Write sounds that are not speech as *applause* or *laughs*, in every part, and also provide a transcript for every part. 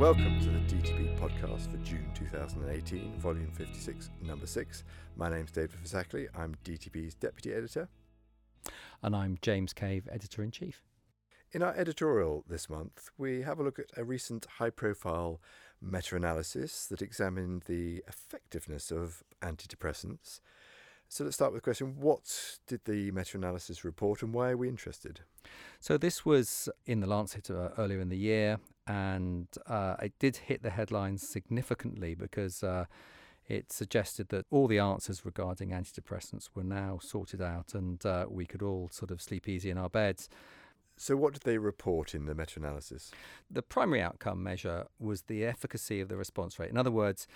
Welcome to the DTB podcast for June 2018, volume 56, number 6. My name's David Phizackerley. I'm DTB's deputy editor. And I'm James Cave, editor in chief. In our editorial this month, we have a look at a recent high profile meta analysis that examined the effectiveness of antidepressants so let's start with the question what did the meta analysis report and why are we interested? So, this was in the Lancet uh, earlier in the year, and uh, it did hit the headlines significantly because uh, it suggested that all the answers regarding antidepressants were now sorted out and uh, we could all sort of sleep easy in our beds. So, what did they report in the meta analysis? The primary outcome measure was the efficacy of the response rate. In other words,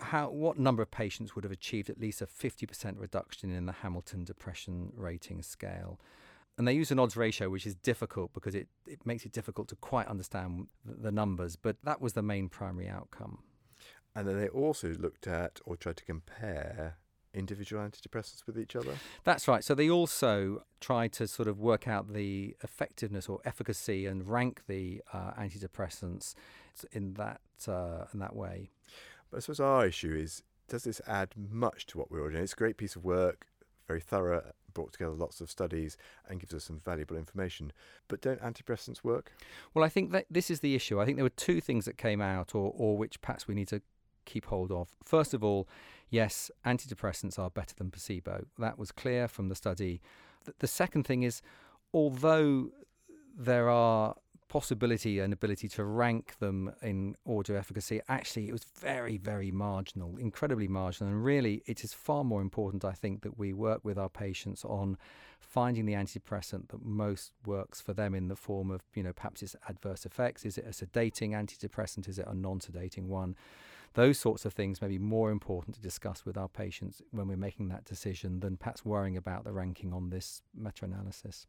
how, what number of patients would have achieved at least a 50% reduction in the Hamilton Depression Rating Scale? And they use an odds ratio, which is difficult because it, it makes it difficult to quite understand the numbers, but that was the main primary outcome. And then they also looked at or tried to compare individual antidepressants with each other? That's right. So they also try to sort of work out the effectiveness or efficacy and rank the uh, antidepressants in that uh, in that way. But I suppose our issue is: does this add much to what we're already? doing? It's a great piece of work, very thorough, brought together lots of studies and gives us some valuable information. But don't antidepressants work? Well, I think that this is the issue. I think there were two things that came out, or, or which perhaps we need to keep hold of. First of all, yes, antidepressants are better than placebo. That was clear from the study. The second thing is, although there are possibility and ability to rank them in order efficacy, actually, it was very, very marginal, incredibly marginal. And really, it is far more important, I think, that we work with our patients on finding the antidepressant that most works for them in the form of, you know, perhaps its adverse effects. Is it a sedating antidepressant? Is it a non sedating one? Those sorts of things may be more important to discuss with our patients when we're making that decision than perhaps worrying about the ranking on this meta analysis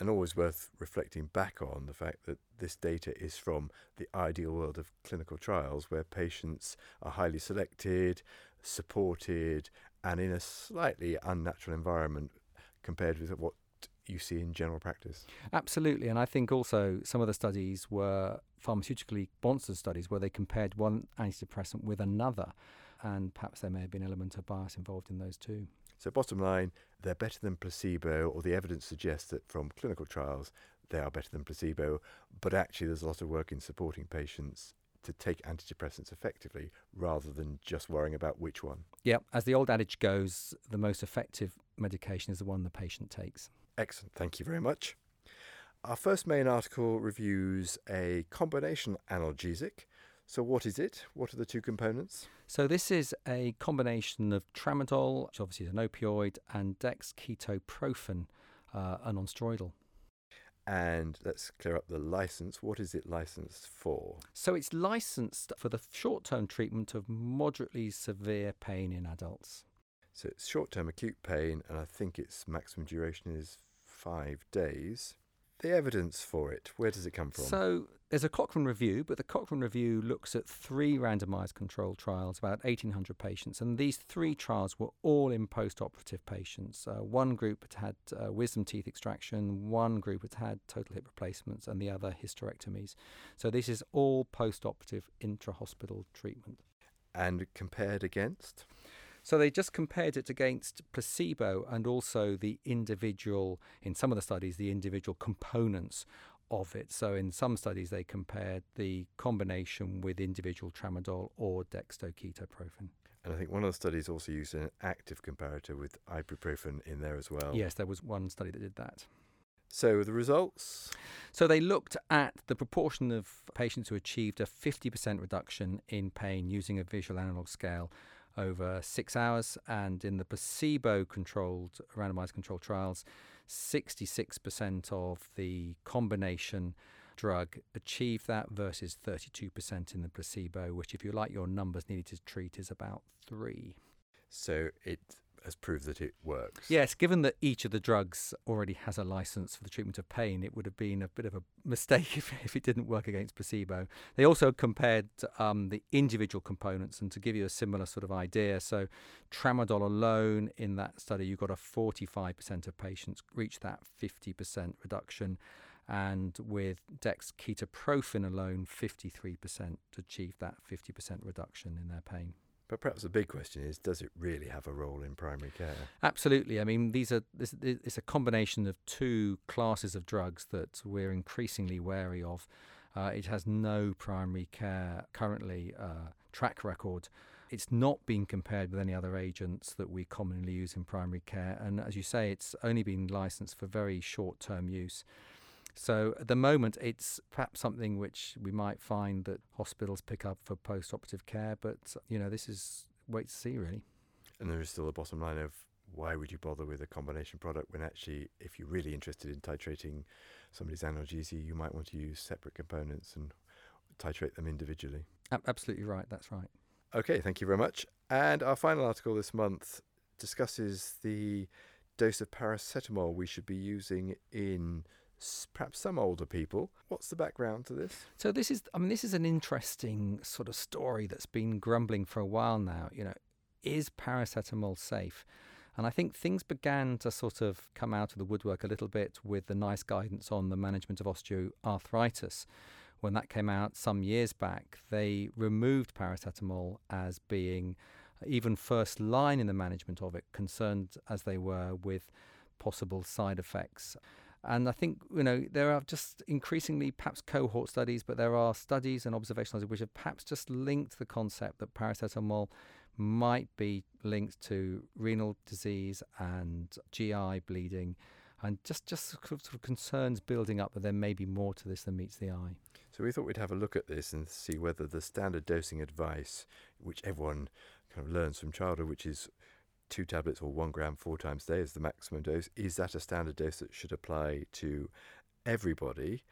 and always worth reflecting back on the fact that this data is from the ideal world of clinical trials where patients are highly selected, supported, and in a slightly unnatural environment compared with what you see in general practice. Absolutely. And I think also some of the studies were pharmaceutically sponsored studies where they compared one antidepressant with another. And perhaps there may have been an element of bias involved in those too. So, bottom line, they're better than placebo, or the evidence suggests that from clinical trials they are better than placebo. But actually, there's a lot of work in supporting patients to take antidepressants effectively rather than just worrying about which one. Yeah, as the old adage goes, the most effective medication is the one the patient takes. Excellent. Thank you very much. Our first main article reviews a combination analgesic so, what is it? What are the two components? So, this is a combination of tramadol, which obviously is an opioid, and dexketoprofen, uh, a nonsteroidal. And let's clear up the license. What is it licensed for? So, it's licensed for the short term treatment of moderately severe pain in adults. So, it's short term acute pain, and I think its maximum duration is five days. The evidence for it, where does it come from? So there's a Cochrane review, but the Cochrane review looks at three randomized controlled trials, about 1,800 patients. And these three trials were all in post operative patients. Uh, one group had had uh, wisdom teeth extraction, one group had had total hip replacements, and the other hysterectomies. So this is all post operative intra hospital treatment. And compared against? So they just compared it against placebo and also the individual, in some of the studies, the individual components of it. So in some studies, they compared the combination with individual tramadol or dexketoprofen. And I think one of the studies also used an active comparator with ibuprofen in there as well. Yes, there was one study that did that. So the results? So they looked at the proportion of patients who achieved a 50% reduction in pain using a visual analog scale over six hours. And in the placebo controlled, randomized controlled trials, 66% of the combination drug achieved that versus 32% in the placebo, which, if you like your numbers needed to treat, is about three. So it has proved that it works. Yes, given that each of the drugs already has a license for the treatment of pain, it would have been a bit of a *laughs* mistake if, if it didn't work against placebo. They also compared um, the individual components, and to give you a similar sort of idea, so tramadol alone in that study, you got a 45% of patients reach that 50% reduction and with dexketoprofen alone, 53% achieved that 50% reduction in their pain. But perhaps the big question is, does it really have a role in primary care? Absolutely. I mean, these are this, it's a combination of two classes of drugs that we're increasingly wary of. Uh, it has no primary care currently uh, track record. It's not being compared with any other agents that we commonly use in primary care, and as you say, it's only been licensed for very short-term use. So at the moment, it's perhaps something which we might find that hospitals pick up for post-operative care, but you know, this is wait to see really. And there is still a bottom line of why would you bother with a combination product when actually, if you're really interested in titrating somebody's analgesia, you might want to use separate components and titrate them individually. absolutely right. That's right. Okay, thank you very much. And our final article this month discusses the dose of paracetamol we should be using in perhaps some older people. What's the background to this? So this is I mean this is an interesting sort of story that's been grumbling for a while now, you know, is paracetamol safe? And I think things began to sort of come out of the woodwork a little bit with the NICE guidance on the management of osteoarthritis. When that came out some years back, they removed paracetamol as being uh, even first line in the management of it, concerned as they were with possible side effects. And I think, you know, there are just increasingly perhaps cohort studies, but there are studies and observational studies which have perhaps just linked the concept that paracetamol might be linked to renal disease and GI bleeding and just, just sort of concerns building up that there may be more to this than meets the eye. So we thought we'd have a look at this and see whether the standard dosing advice, which everyone kind of learns from childhood, which is two tablets or one gram four times a day is the maximum dose. Is that a standard dose that should apply to everybody?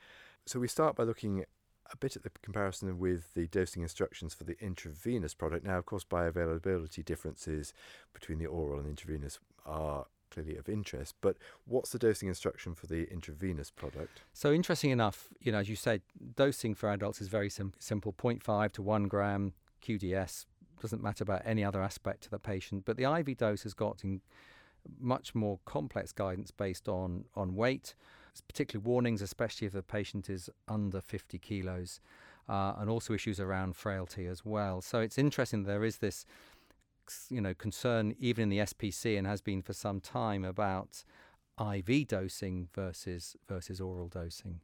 So we start by looking a bit at the comparison with the dosing instructions for the intravenous product. Now, of course, bioavailability differences between the oral and intravenous are clearly of interest, but what's the dosing instruction for the intravenous product? So, interesting enough, you know, as you said, dosing for adults is very sim- simple 0.5 to 1 gram QDS doesn't matter about any other aspect to the patient. But the IV dose has got much more complex guidance based on, on weight, particularly warnings, especially if the patient is under 50 kilos, uh, and also issues around frailty as well. So it's interesting there is this you know concern even in the SPC and has been for some time about IV dosing versus versus oral dosing.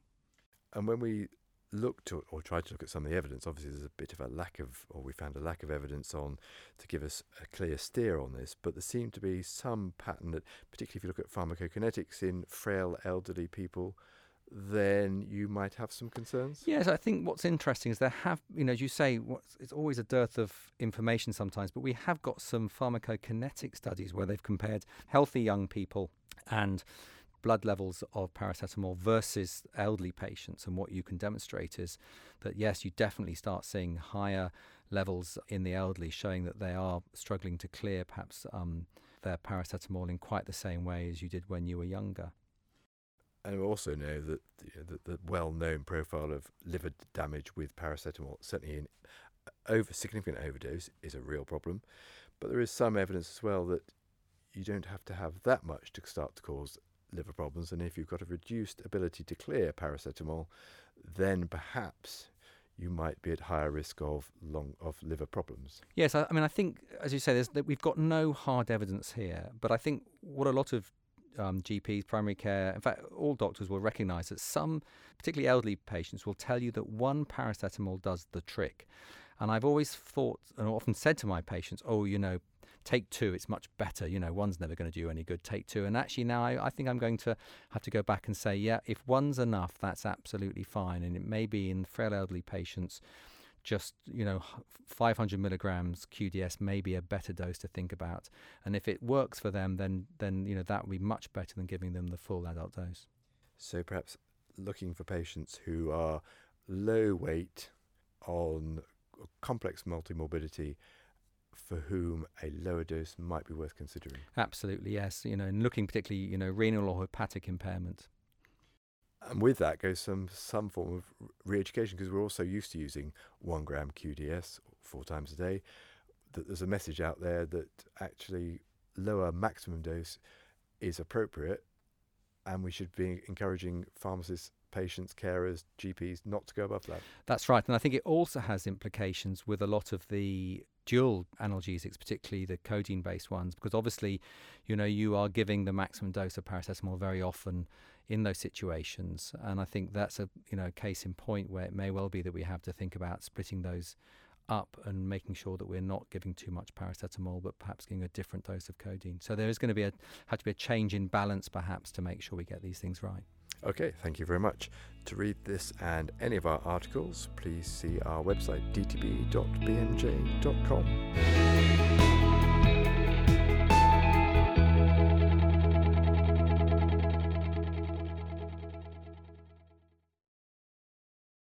And when we looked at or tried to look at some of the evidence, obviously there's a bit of a lack of, or we found a lack of evidence on to give us a clear steer on this, but there seemed to be some pattern that, particularly if you look at pharmacokinetics in frail elderly people, then you might have some concerns. Yes, I think what's interesting is there have, you know, as you say, it's always a dearth of information sometimes, but we have got some pharmacokinetic studies where they've compared healthy young people and blood levels of paracetamol versus elderly patients. And what you can demonstrate is that, yes, you definitely start seeing higher levels in the elderly, showing that they are struggling to clear perhaps um, their paracetamol in quite the same way as you did when you were younger. And we also know that the, the well-known profile of liver damage with paracetamol, certainly in over significant overdose, is a real problem. But there is some evidence as well that you don't have to have that much to start to cause liver problems, and if you've got a reduced ability to clear paracetamol, then perhaps you might be at higher risk of long of liver problems. Yes, I, I mean I think as you say, we've got no hard evidence here, but I think what a lot of um, GPs, primary care, in fact, all doctors will recognise that some, particularly elderly patients, will tell you that one paracetamol does the trick. And I've always thought and often said to my patients, oh, you know, take two, it's much better. You know, one's never going to do any good. Take two. And actually, now I, I, think I'm going to have to go back and say, yeah, if one's enough, that's absolutely fine. And it may be in frail elderly patients, just, you know, 500 milligrams QDS may be a better dose to think about. And if it works for them, then, then you know, that would be much better than giving them the full adult dose. So perhaps looking for patients who are low weight on complex multimorbidity for whom a lower dose might be worth considering. Absolutely, yes. You know, and looking particularly, you know, renal or hepatic impairment. And with that goes some some form of re-education because we're also used to using one gram QDS four times a day. That there's a message out there that actually lower maximum dose is appropriate, and we should be encouraging pharmacists patients, carers, GPs not to go above that. That's right. And I think it also has implications with a lot of the dual analgesics, particularly the codeine based ones, because obviously, you know, you are giving the maximum dose of paracetamol very often in those situations. And I think that's a you know case in point where it may well be that we have to think about splitting those up and making sure that we're not giving too much paracetamol, but perhaps giving a different dose of codeine. So there is going to be a have to be a change in balance, perhaps, to make sure we get these things right. Okay, thank you very much. To read this and any of our articles, please see our website dtb.bmj.com.